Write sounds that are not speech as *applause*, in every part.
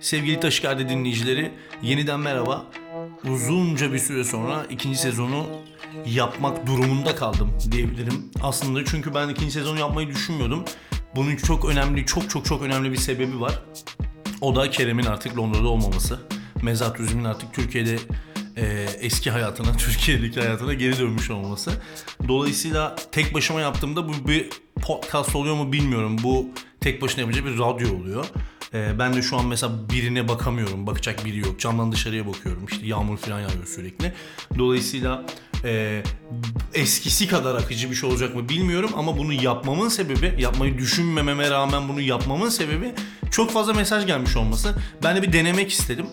Sevgili Taşikardı dinleyicileri, yeniden merhaba. Uzunca bir süre sonra ikinci sezonu yapmak durumunda kaldım diyebilirim. Aslında çünkü ben ikinci sezonu yapmayı düşünmüyordum. Bunun çok önemli, çok çok çok önemli bir sebebi var. O da Kerem'in artık Londra'da olmaması. Mezar turizmin artık Türkiye'de e, eski hayatına, *laughs* Türkiye'deki hayatına geri dönmüş olması. Dolayısıyla tek başıma yaptığımda bu bir podcast oluyor mu bilmiyorum. Bu tek başına yapınca bir radyo oluyor. E, ben de şu an mesela birine bakamıyorum. Bakacak biri yok. Camdan dışarıya bakıyorum. İşte yağmur falan yağıyor sürekli. Dolayısıyla e, eskisi kadar akıcı bir şey olacak mı bilmiyorum ama bunu yapmamın sebebi, yapmayı düşünmememe rağmen bunu yapmamın sebebi çok fazla mesaj gelmiş olması. Ben de bir denemek istedim.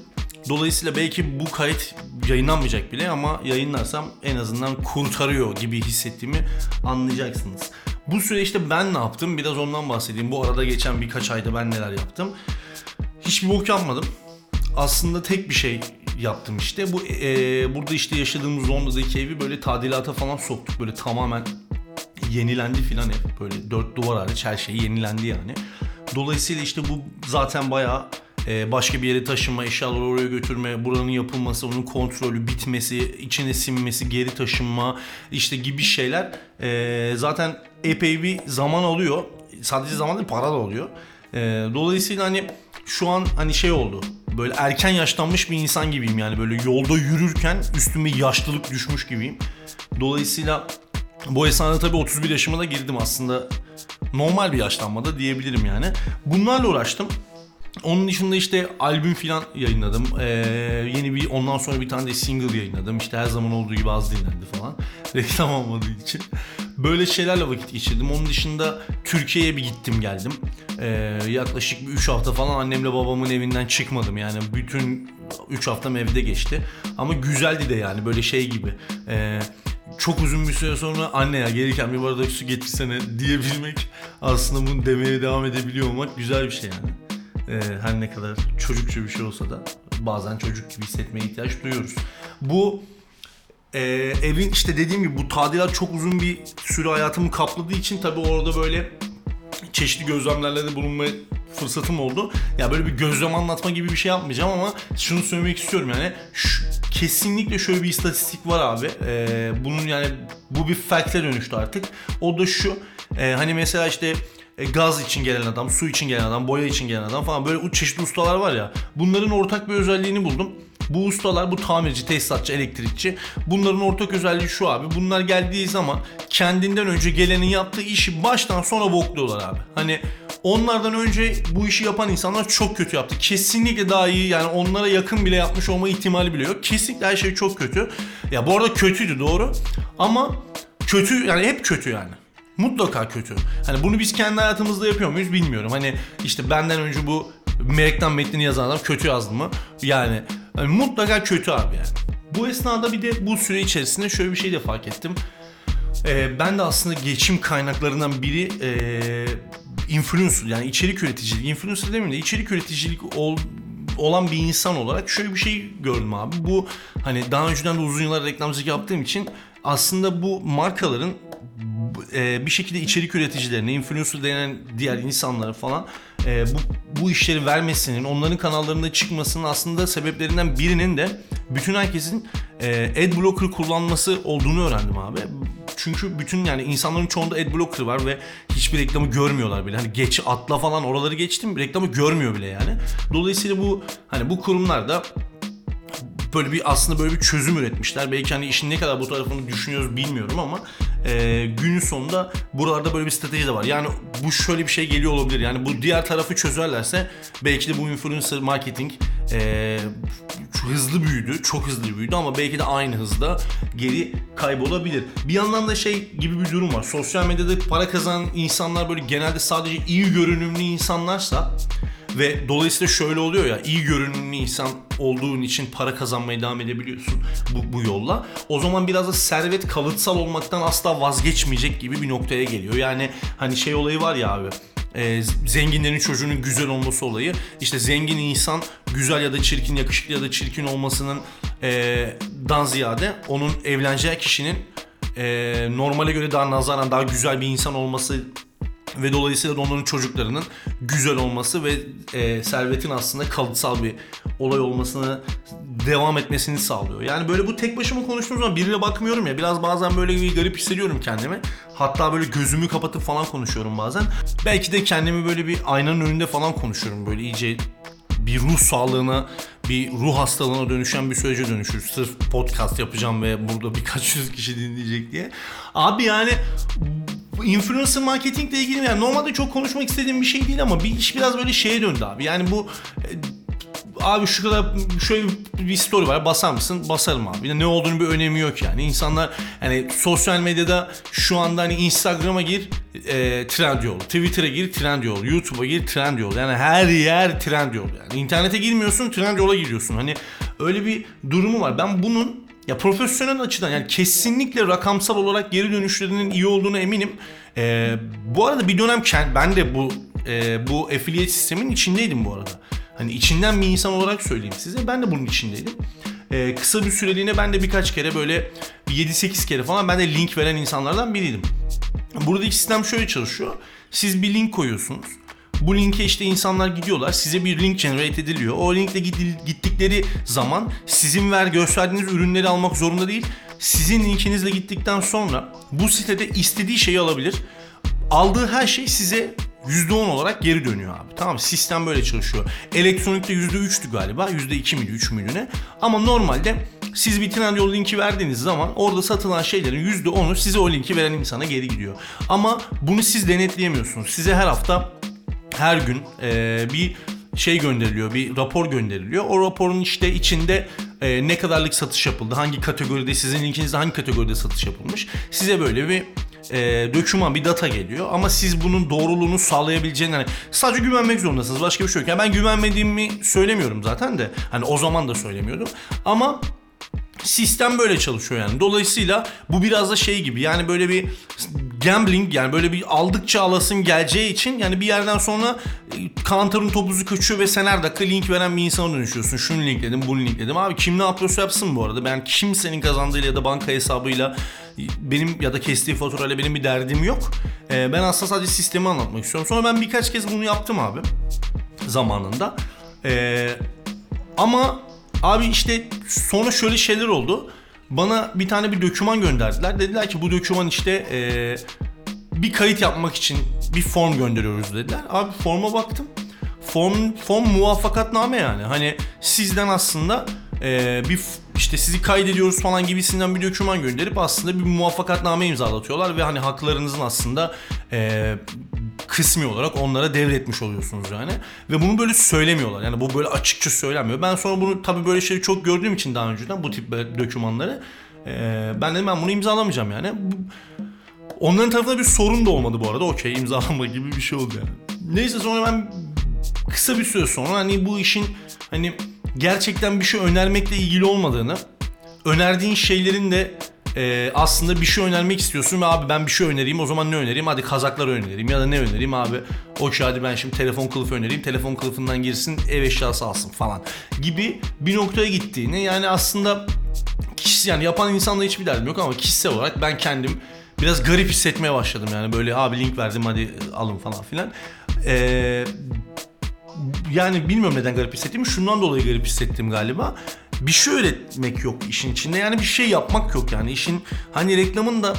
Dolayısıyla belki bu kayıt yayınlanmayacak bile ama yayınlarsam en azından kurtarıyor gibi hissettiğimi anlayacaksınız. Bu süreçte ben ne yaptım? Biraz ondan bahsedeyim. Bu arada geçen birkaç ayda ben neler yaptım. Hiçbir bok yapmadım. Aslında tek bir şey yaptım işte. Bu e, burada işte yaşadığımız Londra'daki evi böyle tadilata falan soktuk. Böyle tamamen yenilendi filan hep. Böyle dört duvar hariç her şey yenilendi yani. Dolayısıyla işte bu zaten bayağı e, başka bir yere taşınma, eşyaları oraya götürme, buranın yapılması, onun kontrolü, bitmesi, içine sinmesi, geri taşınma işte gibi şeyler e, zaten epey bir zaman alıyor. Sadece zaman değil para da oluyor. E, dolayısıyla hani şu an hani şey oldu. Böyle erken yaşlanmış bir insan gibiyim yani böyle yolda yürürken üstüme yaşlılık düşmüş gibiyim. Dolayısıyla bu esnada tabii 31 yaşıma da girdim aslında. Normal bir yaşlanmada diyebilirim yani. Bunlarla uğraştım. Onun dışında işte albüm filan yayınladım. Ee, yeni bir ondan sonra bir tane de single yayınladım. İşte her zaman olduğu gibi az dinlendi falan. *laughs* Reklam olmadığı için. Böyle şeylerle vakit geçirdim. Onun dışında Türkiye'ye bir gittim geldim. Ee, yaklaşık bir 3 hafta falan annemle babamın evinden çıkmadım. Yani bütün 3 haftam evde geçti. Ama güzeldi de yani böyle şey gibi. Ee, çok uzun bir süre sonra anne ya gelirken bir bardak su getirsene diyebilmek aslında bunu demeye devam edebiliyor olmak güzel bir şey yani. Ee, her ne kadar çocukça bir şey olsa da bazen çocuk gibi hissetmeye ihtiyaç duyuyoruz. Bu e, evin işte dediğim gibi bu tadilat çok uzun bir süre hayatımı kapladığı için tabii orada böyle çeşitli gözlemlerle de bulunma fırsatım oldu. Ya böyle bir gözlem anlatma gibi bir şey yapmayacağım ama şunu söylemek istiyorum yani şu, kesinlikle şöyle bir istatistik var abi. Ee, bunun yani bu bir fact'e dönüştü artık. O da şu. E, hani mesela işte e, gaz için gelen adam, su için gelen adam, boya için gelen adam falan böyle çeşitli ustalar var ya. Bunların ortak bir özelliğini buldum. Bu ustalar, bu tamirci, tesisatçı, elektrikçi bunların ortak özelliği şu abi. Bunlar geldiği zaman kendinden önce gelenin yaptığı işi baştan sona bokluyorlar abi. Hani onlardan önce bu işi yapan insanlar çok kötü yaptı. Kesinlikle daha iyi yani onlara yakın bile yapmış olma ihtimali bile yok. Kesinlikle her şey çok kötü. Ya bu arada kötüydü doğru. Ama kötü yani hep kötü yani. Mutlaka kötü. Hani bunu biz kendi hayatımızda yapıyor muyuz bilmiyorum. Hani işte benden önce bu Melek'ten metnini yazan adam kötü yazdı mı? Yani yani mutlaka kötü abi yani. Bu esnada bir de bu süre içerisinde şöyle bir şey de fark ettim. Ee, ben de aslında geçim kaynaklarından biri e, influencer yani içerik üreticilik. Influencer demeyeyim de içerik üreticilik ol, olan bir insan olarak şöyle bir şey gördüm abi. Bu hani daha önceden de uzun yıllar reklamcılık yaptığım için aslında bu markaların e, bir şekilde içerik üreticilerine, influencer denen diğer insanlara falan e, bu, bu işleri vermesinin, onların kanallarında çıkmasının aslında sebeplerinden birinin de bütün herkesin e, ad blocker kullanması olduğunu öğrendim abi. Çünkü bütün yani insanların çoğunda ad blocker var ve hiçbir reklamı görmüyorlar bile. Hani geç atla falan oraları geçtim reklamı görmüyor bile yani. Dolayısıyla bu hani bu kurumlar da böyle bir aslında böyle bir çözüm üretmişler. Belki hani işin ne kadar bu tarafını düşünüyoruz bilmiyorum ama e, günün sonunda buralarda böyle bir strateji de var. Yani bu şöyle bir şey geliyor olabilir. Yani bu diğer tarafı çözerlerse belki de bu influencer marketing e, hızlı büyüdü. Çok hızlı büyüdü ama belki de aynı hızda geri kaybolabilir. Bir yandan da şey gibi bir durum var. Sosyal medyada para kazanan insanlar böyle genelde sadece iyi görünümlü insanlarsa ve dolayısıyla şöyle oluyor ya iyi görünümlü insan olduğun için para kazanmaya devam edebiliyorsun bu, bu yolla. O zaman biraz da servet kalıtsal olmaktan asla vazgeçmeyecek gibi bir noktaya geliyor. Yani hani şey olayı var ya abi e, zenginlerin çocuğunun güzel olması olayı. İşte zengin insan güzel ya da çirkin, yakışıklı ya da çirkin olmasının e, dan ziyade onun evleneceği kişinin e, normale göre daha nazaran daha güzel bir insan olması ve dolayısıyla onların çocuklarının güzel olması ve e, servetin aslında kalıtsal bir olay olmasını devam etmesini sağlıyor. Yani böyle bu tek başıma konuştuğum zaman birine bakmıyorum ya biraz bazen böyle bir garip hissediyorum kendimi. Hatta böyle gözümü kapatıp falan konuşuyorum bazen. Belki de kendimi böyle bir aynanın önünde falan konuşuyorum böyle iyice bir ruh sağlığına, bir ruh hastalığına dönüşen bir sürece dönüşür. Sırf podcast yapacağım ve burada birkaç yüz kişi dinleyecek diye. Abi yani influencer marketingle ilgili yani normalde çok konuşmak istediğim bir şey değil ama bir iş biraz böyle şeye döndü abi. Yani bu e, abi şu kadar şöyle bir story var basar mısın? Basarım abi. Ne olduğunu bir önemi yok yani. İnsanlar hani sosyal medyada şu anda hani Instagram'a gir e, trend yol. Twitter'a gir trend yol. YouTube'a gir trend yol. Yani her yer trend yol yani. İnternete girmiyorsun trend yola giriyorsun. Hani öyle bir durumu var. Ben bunun ya profesyonel açıdan yani kesinlikle rakamsal olarak geri dönüşlerinin iyi olduğunu eminim. Ee, bu arada bir dönem ben de bu e, bu affiliate sistemin içindeydim bu arada. Hani içinden bir insan olarak söyleyeyim size. Ben de bunun içindeydim. Ee, kısa bir süreliğine ben de birkaç kere böyle 7-8 kere falan ben de link veren insanlardan biriydim. Buradaki sistem şöyle çalışıyor. Siz bir link koyuyorsunuz. Bu linke işte insanlar gidiyorlar. Size bir link generate ediliyor. O linkle gittikleri zaman sizin ver gösterdiğiniz ürünleri almak zorunda değil. Sizin linkinizle gittikten sonra bu sitede istediği şeyi alabilir. Aldığı her şey size %10 olarak geri dönüyor abi. Tamam sistem böyle çalışıyor. Elektronikte %3'tü galiba. %2 miydi 3 müydü ne? Ama normalde siz bir Trendyol linki verdiğiniz zaman orada satılan şeylerin %10'u size o linki veren insana geri gidiyor. Ama bunu siz denetleyemiyorsunuz. Size her hafta her gün e, bir şey gönderiliyor, bir rapor gönderiliyor. O raporun işte içinde e, ne kadarlık satış yapıldı, hangi kategoride, sizin linkinizde hangi kategoride satış yapılmış. Size böyle bir e, döküman, bir data geliyor. Ama siz bunun doğruluğunu sağlayabileceğini hani sadece güvenmek zorundasınız. Başka bir şey yok. Yani ben güvenmediğimi söylemiyorum zaten de. Hani o zaman da söylemiyordum. Ama Sistem böyle çalışıyor yani. Dolayısıyla bu biraz da şey gibi yani böyle bir gambling yani böyle bir aldıkça alasın geleceği için yani bir yerden sonra e, counter'ın topuzu kaçıyor ve sen her dakika link veren bir insana dönüşüyorsun. Şunu linkledim, bunu linkledim. Abi kim ne yapıyorsa yapsın bu arada. Ben kimsenin kazandığıyla ya da banka hesabıyla e, benim ya da kestiği faturayla benim bir derdim yok. Ee, ben aslında sadece sistemi anlatmak istiyorum. Sonra ben birkaç kez bunu yaptım abi zamanında. Ama Abi işte sonra şöyle şeyler oldu. Bana bir tane bir döküman gönderdiler. Dediler ki bu döküman işte ee, bir kayıt yapmak için bir form gönderiyoruz dediler. Abi forma baktım. Form, form muvaffakatname yani. Hani sizden aslında e, bir işte sizi kaydediyoruz falan gibisinden bir döküman gönderip aslında bir muvaffakatname imzalatıyorlar ve hani haklarınızın aslında e, kısmi olarak onlara devretmiş oluyorsunuz yani. Ve bunu böyle söylemiyorlar. Yani bu böyle açıkça söylenmiyor. Ben sonra bunu tabii böyle şeyi çok gördüğüm için daha önceden bu tip dökümanları e, ben dedim ben bunu imzalamayacağım yani. Onların tarafında bir sorun da olmadı bu arada. Okey imzalama gibi bir şey oldu yani. Neyse sonra ben kısa bir süre sonra hani bu işin hani gerçekten bir şey önermekle ilgili olmadığını, önerdiğin şeylerin de e, aslında bir şey önermek istiyorsun ve abi ben bir şey önereyim o zaman ne önereyim? Hadi kazaklar önereyim ya da ne önereyim abi? O şey hadi ben şimdi telefon kılıfı önereyim telefon kılıfından girsin ev eşyası alsın falan gibi bir noktaya gittiğini yani aslında kişi yani yapan insanla hiçbir derdim yok ama kişisel olarak ben kendim biraz garip hissetmeye başladım yani. Böyle abi link verdim hadi alın falan filan. Ee, yani bilmiyorum neden garip hissettiğimi. Şundan dolayı garip hissettim galiba bir şey öğretmek yok işin içinde. Yani bir şey yapmak yok yani. işin hani reklamın da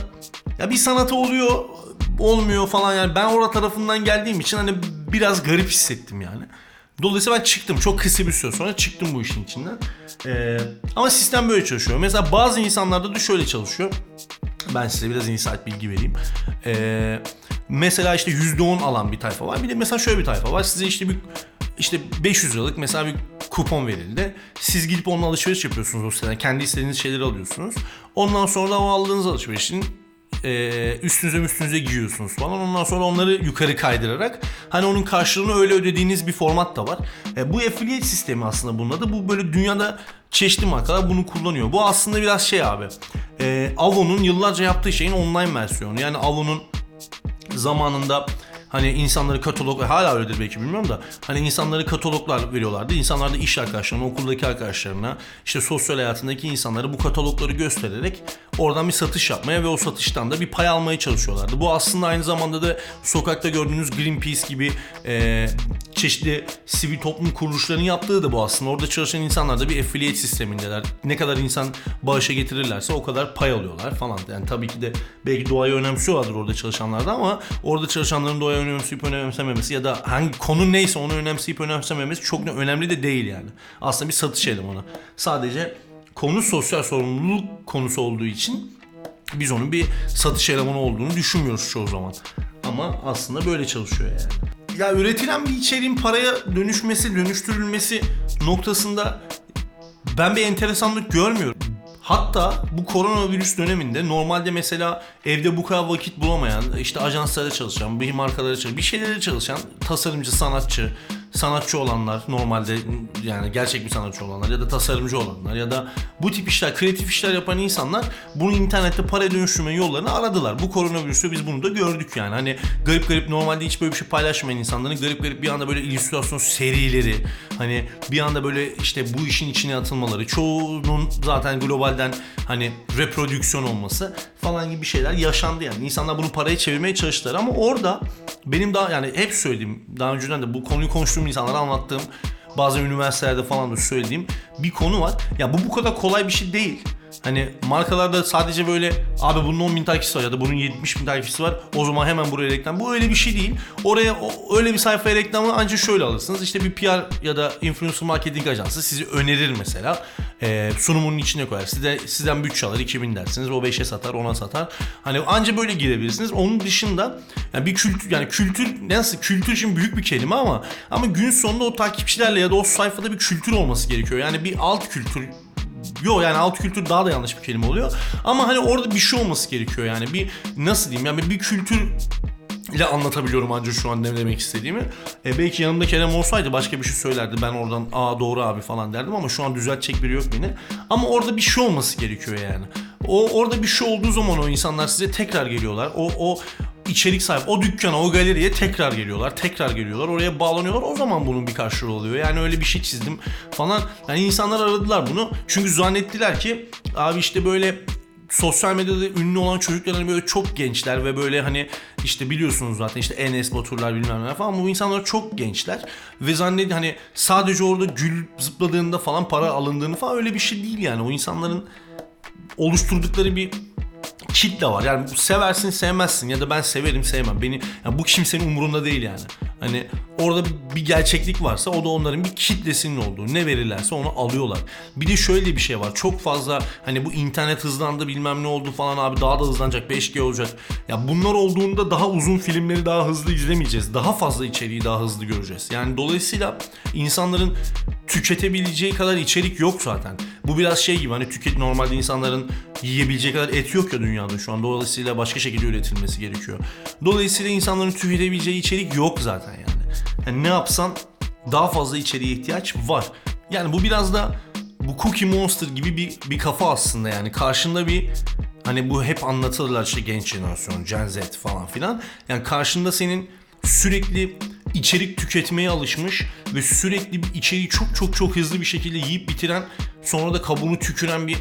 ya bir sanatı oluyor olmuyor falan yani ben orada tarafından geldiğim için hani biraz garip hissettim yani. Dolayısıyla ben çıktım. Çok kısa bir süre sonra çıktım bu işin içinden. Ee, ama sistem böyle çalışıyor. Mesela bazı insanlarda da şöyle çalışıyor. Ben size biraz insight bilgi vereyim. Ee, mesela işte %10 alan bir tayfa var. Bir de mesela şöyle bir tayfa var. Size işte bir işte 500 liralık mesela bir kupon verildi. Siz gidip onunla alışveriş yapıyorsunuz o siteden. Kendi istediğiniz şeyleri alıyorsunuz. Ondan sonra da o aldığınız alışverişin e, üstünüze üstünüze giyiyorsunuz falan. Ondan sonra onları yukarı kaydırarak hani onun karşılığını öyle ödediğiniz bir format da var. E, bu affiliate sistemi aslında bunun adı. Bu böyle dünyada çeşitli markalar bunu kullanıyor. Bu aslında biraz şey abi. E, Avon'un yıllarca yaptığı şeyin online versiyonu. Yani Avon'un zamanında Hani insanları katalog hala öyledir belki bilmiyorum da hani insanları kataloglar veriyorlardı. İnsanlar da iş arkadaşlarına, okuldaki arkadaşlarına, işte sosyal hayatındaki insanlara bu katalogları göstererek oradan bir satış yapmaya ve o satıştan da bir pay almaya çalışıyorlardı. Bu aslında aynı zamanda da sokakta gördüğünüz Greenpeace gibi e, çeşitli sivil toplum kuruluşlarının yaptığı da bu aslında. Orada çalışan insanlar da bir affiliate sistemindeler. Ne kadar insan bağışa getirirlerse o kadar pay alıyorlar falan. Yani tabii ki de belki doğayı önemsiyorlardır orada çalışanlar da ama orada çalışanların doğayı önemseyip önemsememesi ya da hangi konu neyse onu önemseyip önemsememesi çok da önemli de değil yani. Aslında bir satış elemanı. Sadece konu sosyal sorumluluk konusu olduğu için biz onun bir satış elemanı olduğunu düşünmüyoruz çoğu zaman. Ama aslında böyle çalışıyor yani. Ya üretilen bir içeriğin paraya dönüşmesi, dönüştürülmesi noktasında ben bir enteresanlık görmüyorum. Hatta bu koronavirüs döneminde normalde mesela evde bu kadar vakit bulamayan, işte ajanslarda çalışan, bir markalara çalışan, bir şeylere çalışan tasarımcı, sanatçı, sanatçı olanlar normalde yani gerçek bir sanatçı olanlar ya da tasarımcı olanlar ya da bu tip işler, kreatif işler yapan insanlar bunu internette para dönüştürme yollarını aradılar. Bu koronavirüsü biz bunu da gördük yani. Hani garip garip normalde hiç böyle bir şey paylaşmayan insanların garip garip bir anda böyle illüstrasyon serileri hani bir anda böyle işte bu işin içine atılmaları çoğunun zaten globalden hani reprodüksiyon olması falan gibi şeyler yaşandı yani. İnsanlar bunu paraya çevirmeye çalıştılar ama orada benim daha yani hep söylediğim daha önceden de bu konuyu konuştuğum insanlara anlattığım bazı üniversitelerde falan da söylediğim bir konu var. Ya bu bu kadar kolay bir şey değil. Hani markalarda sadece böyle abi bunun 10 bin takipçisi var ya da bunun 70 bin takipçisi var o zaman hemen buraya reklam. Bu öyle bir şey değil. Oraya o, öyle bir sayfaya reklamı ancak şöyle alırsınız. İşte bir PR ya da influencer marketing ajansı sizi önerir mesela. Ee, sunumunun içine koyar. Size, sizden bütçe alır 2000 dersiniz. O 5'e satar 10'a satar. Hani anca böyle girebilirsiniz. Onun dışında yani bir kültür yani kültür nasıl kültür için büyük bir kelime ama ama gün sonunda o takipçilerle ya da o sayfada bir kültür olması gerekiyor. Yani bir alt kültür Yok yani alt kültür daha da yanlış bir kelime oluyor. Ama hani orada bir şey olması gerekiyor yani. Bir nasıl diyeyim yani bir kültür ile anlatabiliyorum ancak şu an ne demek istediğimi. E, belki yanımda Kerem olsaydı başka bir şey söylerdi. Ben oradan aa doğru abi falan derdim ama şu an düzeltecek biri yok beni. Ama orada bir şey olması gerekiyor yani. O orada bir şey olduğu zaman o insanlar size tekrar geliyorlar. O o içerik sahibi o dükkana o galeriye tekrar geliyorlar tekrar geliyorlar oraya bağlanıyorlar o zaman bunun bir karşılığı oluyor yani öyle bir şey çizdim falan yani insanlar aradılar bunu çünkü zannettiler ki abi işte böyle sosyal medyada ünlü olan çocuklar hani böyle çok gençler ve böyle hani işte biliyorsunuz zaten işte Enes Baturlar bilmem ne falan bu insanlar çok gençler ve zannet hani sadece orada gül zıpladığında falan para alındığını falan öyle bir şey değil yani. O insanların oluşturdukları bir kitle var. Yani seversin sevmezsin ya da ben severim sevmem. Beni yani bu kimsenin umurunda değil yani. Hani orada bir gerçeklik varsa o da onların bir kitlesinin olduğu. Ne verirlerse onu alıyorlar. Bir de şöyle bir şey var. Çok fazla hani bu internet hızlandı bilmem ne oldu falan abi daha da hızlanacak 5G olacak. Ya bunlar olduğunda daha uzun filmleri daha hızlı izlemeyeceğiz. Daha fazla içeriği daha hızlı göreceğiz. Yani dolayısıyla insanların tüketebileceği kadar içerik yok zaten. Bu biraz şey gibi hani tüket normalde insanların yiyebileceği kadar et yok ya dünyada şu an. Dolayısıyla başka şekilde üretilmesi gerekiyor. Dolayısıyla insanların tüketebileceği içerik yok zaten yani. yani ne yapsan daha fazla içeriğe ihtiyaç var. Yani bu biraz da bu Cookie Monster gibi bir, bir kafa aslında yani. Karşında bir hani bu hep anlatılırlar işte genç jenerasyon, Gen Z falan filan. Yani karşında senin sürekli içerik tüketmeye alışmış ve sürekli bir içeriği çok çok çok hızlı bir şekilde yiyip bitiren sonra da kabuğunu tüküren bir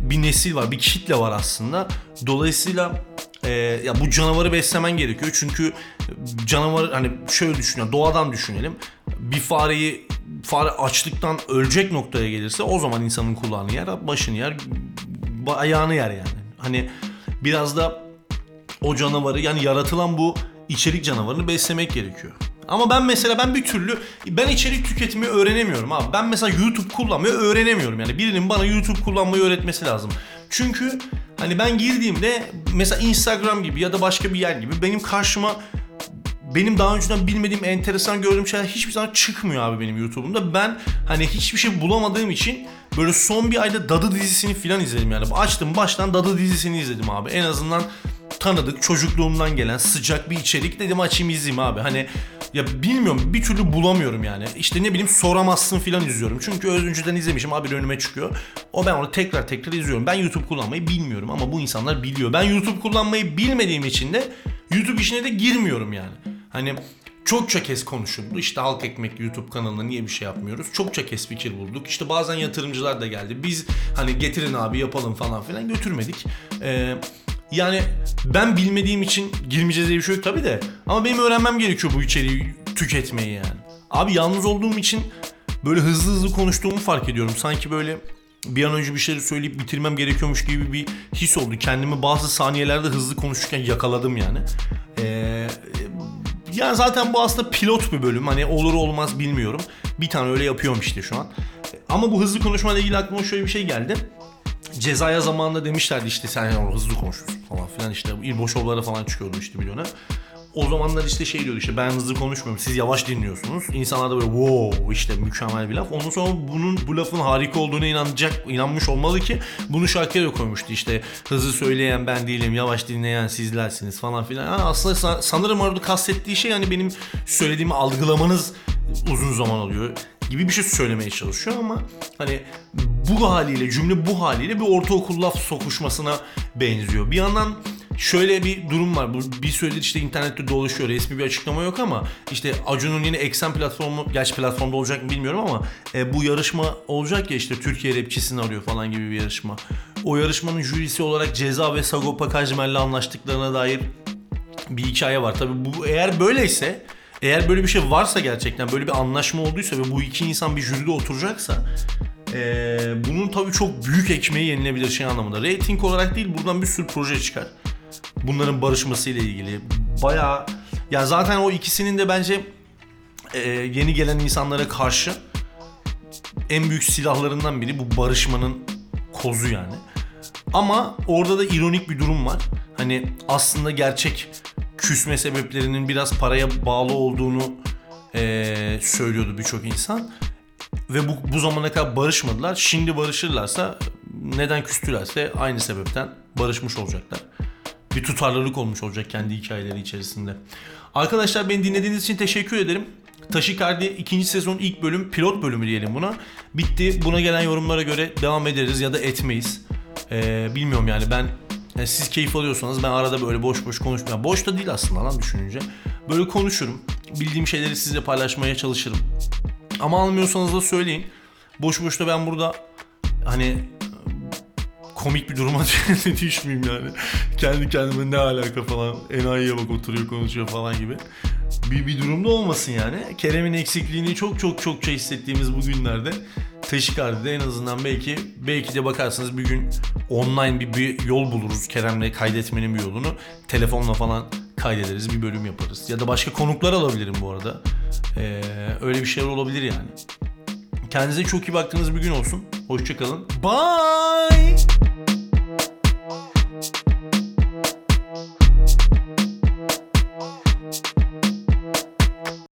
bir nesil var, bir kitle var aslında. Dolayısıyla e, ya bu canavarı beslemen gerekiyor. Çünkü canavar hani şöyle düşünüyor, doğadan düşünelim. Bir fareyi fare açlıktan ölecek noktaya gelirse o zaman insanın kulağını yer, başını yer, ayağını yer yani. Hani biraz da o canavarı yani yaratılan bu içerik canavarını beslemek gerekiyor. Ama ben mesela ben bir türlü ben içerik tüketmeyi öğrenemiyorum abi. Ben mesela YouTube kullanmayı öğrenemiyorum. Yani birinin bana YouTube kullanmayı öğretmesi lazım. Çünkü hani ben girdiğimde mesela Instagram gibi ya da başka bir yer gibi benim karşıma benim daha önceden bilmediğim enteresan gördüğüm şeyler hiçbir zaman çıkmıyor abi benim YouTube'umda. Ben hani hiçbir şey bulamadığım için böyle son bir ayda Dadı dizisini falan izledim yani. Açtım baştan Dadı dizisini izledim abi. En azından tanıdık çocukluğumdan gelen sıcak bir içerik dedim açayım izleyeyim abi. Hani ya bilmiyorum bir türlü bulamıyorum yani. İşte ne bileyim soramazsın filan izliyorum. Çünkü önceden izlemişim abi önüme çıkıyor. O ben onu tekrar tekrar izliyorum. Ben YouTube kullanmayı bilmiyorum ama bu insanlar biliyor. Ben YouTube kullanmayı bilmediğim için de YouTube işine de girmiyorum yani. Hani çokça kez konuşuldu. İşte Halk Ekmek YouTube kanalında niye bir şey yapmıyoruz? Çokça kez fikir bulduk. İşte bazen yatırımcılar da geldi. Biz hani getirin abi yapalım falan filan götürmedik. Ee, yani ben bilmediğim için girmeyeceğiz diye bir şey yok tabii de. Ama benim öğrenmem gerekiyor bu içeriği tüketmeyi yani. Abi yalnız olduğum için böyle hızlı hızlı konuştuğumu fark ediyorum. Sanki böyle bir an önce bir şeyleri söyleyip bitirmem gerekiyormuş gibi bir his oldu. Kendimi bazı saniyelerde hızlı konuşurken yakaladım yani. Ee, yani zaten bu aslında pilot bir bölüm. Hani olur olmaz bilmiyorum. Bir tane öyle yapıyorum işte şu an. Ama bu hızlı konuşmayla ilgili aklıma şöyle bir şey geldi. Cezaya zamanında demişlerdi işte sen yani hızlı konuşuyorsun falan filan işte İlbo şovlara falan çıkıyordu işte dönem. O zamanlar işte şey diyordu işte ben hızlı konuşmuyorum siz yavaş dinliyorsunuz. İnsanlar da böyle wow işte mükemmel bir laf. Ondan sonra bunun bu lafın harika olduğuna inanacak inanmış olmalı ki bunu şarkıya da koymuştu işte hızlı söyleyen ben değilim yavaş dinleyen sizlersiniz falan filan. Yani aslında sanırım orada kastettiği şey yani benim söylediğimi algılamanız uzun zaman alıyor gibi bir şey söylemeye çalışıyor ama hani bu haliyle cümle bu haliyle bir ortaokul laf sokuşmasına benziyor. Bir yandan şöyle bir durum var. Bu bir süredir işte internette dolaşıyor. Resmi bir açıklama yok ama işte Acun'un yine Eksen platformu, gerçi platformda olacak mı bilmiyorum ama e, bu yarışma olacak ya işte Türkiye rapçisini arıyor falan gibi bir yarışma. O yarışmanın jürisi olarak Ceza ve Sagopa Kajmer'le anlaştıklarına dair bir hikaye var. Tabii bu eğer böyleyse eğer böyle bir şey varsa gerçekten böyle bir anlaşma olduysa ve bu iki insan bir jüride oturacaksa ee, bunun tabii çok büyük ekmeği yenilebilir şey anlamında. Rating olarak değil buradan bir sürü proje çıkar. Bunların barışmasıyla ilgili. Bayağı ya zaten o ikisinin de bence e, yeni gelen insanlara karşı en büyük silahlarından biri bu barışmanın kozu yani. Ama orada da ironik bir durum var. Hani aslında gerçek küsme sebeplerinin biraz paraya bağlı olduğunu e, söylüyordu birçok insan. Ve bu, bu zamana kadar barışmadılar. Şimdi barışırlarsa neden küstülerse aynı sebepten barışmış olacaklar. Bir tutarlılık olmuş olacak kendi hikayeleri içerisinde. Arkadaşlar beni dinlediğiniz için teşekkür ederim. Taşikardi ikinci sezon ilk bölüm pilot bölümü diyelim buna. Bitti. Buna gelen yorumlara göre devam ederiz ya da etmeyiz. Ee, bilmiyorum yani ben yani siz keyif alıyorsanız ben arada böyle boş boş konuşmuyorum. boş da değil aslında lan düşününce. Böyle konuşurum. Bildiğim şeyleri sizle paylaşmaya çalışırım. Ama almıyorsanız da söyleyin. Boş boş da ben burada hani komik bir duruma *laughs* düşmeyeyim yani. Kendi kendime ne alaka falan. Enayiye bak oturuyor konuşuyor falan gibi. Bir, bir durumda olmasın yani. Kerem'in eksikliğini çok çok çokça hissettiğimiz bu günlerde Taşikardi'de en azından belki belki de bakarsınız bir gün online bir, bir yol buluruz Kerem'le kaydetmenin bir yolunu. Telefonla falan kaydederiz bir bölüm yaparız. Ya da başka konuklar alabilirim bu arada. Ee, öyle bir şeyler olabilir yani. Kendinize çok iyi baktığınız bir gün olsun. Hoşçakalın. Bye!